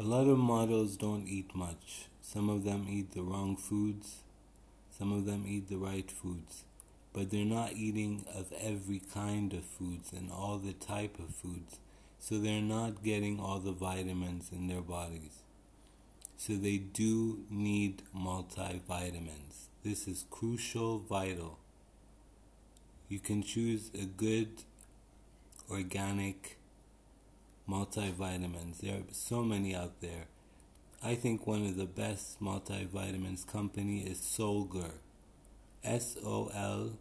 A lot of models don't eat much. Some of them eat the wrong foods. Some of them eat the right foods. But they're not eating of every kind of foods and all the type of foods. So they're not getting all the vitamins in their bodies. So they do need multivitamins. This is crucial, vital. You can choose a good organic multivitamins. There are so many out there. I think one of the best multivitamins company is Solgar. S O L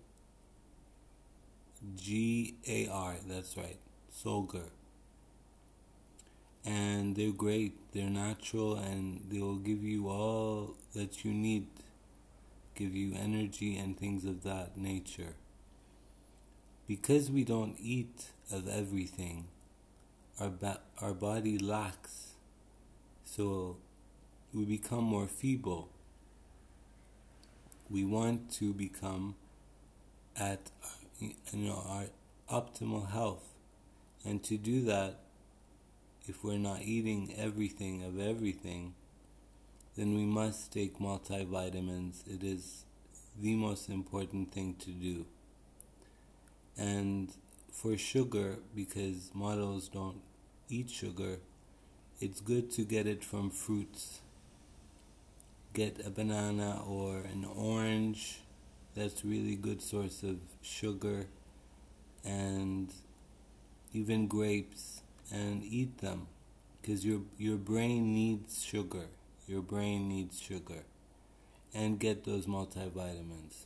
G A R. That's right. Solgar. And they're great. They're natural and they will give you all that you need. Give you energy and things of that nature. Because we don't eat of everything, our, ba- our body lacks. So we become more feeble. We want to become at you know our optimal health. And to do that, if we're not eating everything of everything, then we must take multivitamins. It is the most important thing to do. And for sugar, because models don't eat sugar, it's good to get it from fruits. Get a banana or an orange. That's really good source of sugar and even grapes and eat them because your your brain needs sugar. Your brain needs sugar and get those multivitamins.